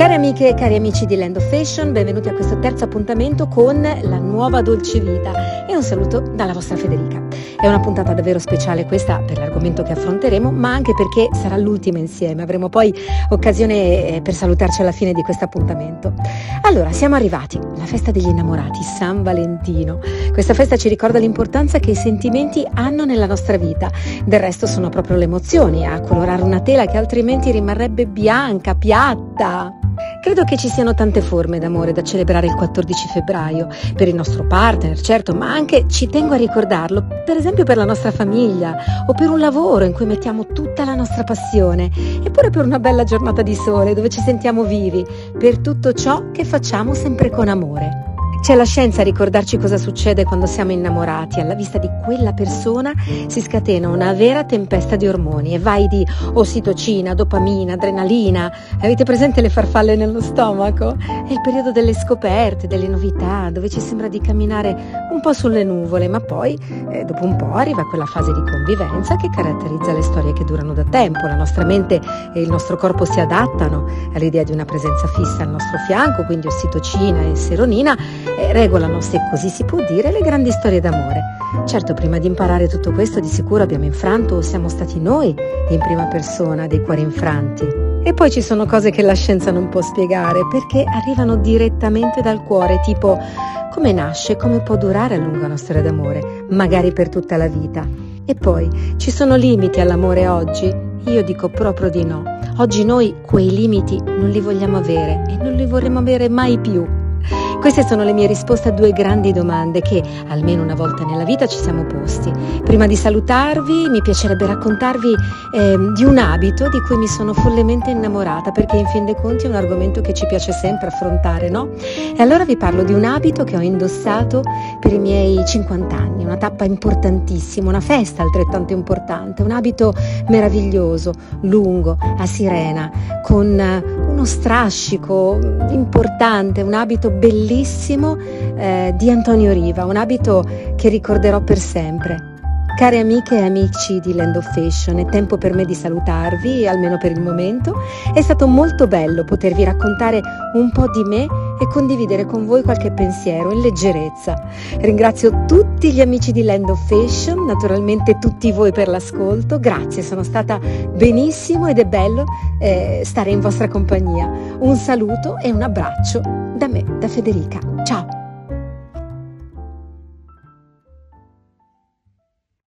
Cari amiche e cari amici di Land of Fashion, benvenuti a questo terzo appuntamento con la nuova dolce vita e un saluto dalla vostra Federica. È una puntata davvero speciale questa per l'argomento che affronteremo, ma anche perché sarà l'ultima insieme. Avremo poi occasione eh, per salutarci alla fine di questo appuntamento. Allora, siamo arrivati, la festa degli innamorati, San Valentino. Questa festa ci ricorda l'importanza che i sentimenti hanno nella nostra vita. Del resto sono proprio le emozioni a colorare una tela che altrimenti rimarrebbe bianca, piatta. Credo che ci siano tante forme d'amore da celebrare il 14 febbraio, per il nostro partner, certo, ma anche ci tengo a ricordarlo, per esempio per la nostra famiglia o per un lavoro in cui mettiamo tutta la nostra passione, eppure per una bella giornata di sole dove ci sentiamo vivi, per tutto ciò che facciamo sempre con amore. C'è la scienza a ricordarci cosa succede quando siamo innamorati. Alla vista di quella persona si scatena una vera tempesta di ormoni e vai di ossitocina, dopamina, adrenalina. Avete presente le farfalle nello stomaco? È il periodo delle scoperte, delle novità, dove ci sembra di camminare un po' sulle nuvole, ma poi eh, dopo un po' arriva quella fase di convivenza che caratterizza le storie che durano da tempo. La nostra mente e il nostro corpo si adattano all'idea di una presenza fissa al nostro fianco, quindi ossitocina e seronina regolano, se così si può dire, le grandi storie d'amore. Certo, prima di imparare tutto questo di sicuro abbiamo infranto o siamo stati noi in prima persona dei cuori infranti. E poi ci sono cose che la scienza non può spiegare perché arrivano direttamente dal cuore, tipo come nasce, come può durare a lungo una storia d'amore, magari per tutta la vita. E poi ci sono limiti all'amore oggi? Io dico proprio di no. Oggi noi quei limiti non li vogliamo avere e non li vorremmo avere mai più. Queste sono le mie risposte a due grandi domande che almeno una volta nella vita ci siamo posti. Prima di salutarvi mi piacerebbe raccontarvi eh, di un abito di cui mi sono follemente innamorata perché in fin dei conti è un argomento che ci piace sempre affrontare, no? E allora vi parlo di un abito che ho indossato per i miei 50 anni, una tappa importantissima, una festa altrettanto importante, un abito meraviglioso, lungo, a sirena, con uno strascico importante, un abito bellissimo eh, di Antonio Riva, un abito che ricorderò per sempre. Cari amiche e amici di Land of Fashion, è tempo per me di salutarvi, almeno per il momento. È stato molto bello potervi raccontare un po' di me e condividere con voi qualche pensiero in leggerezza. Ringrazio tutti gli amici di Land of Fashion, naturalmente tutti voi per l'ascolto. Grazie, sono stata benissimo ed è bello eh, stare in vostra compagnia. Un saluto e un abbraccio da me, da Federica. Ciao!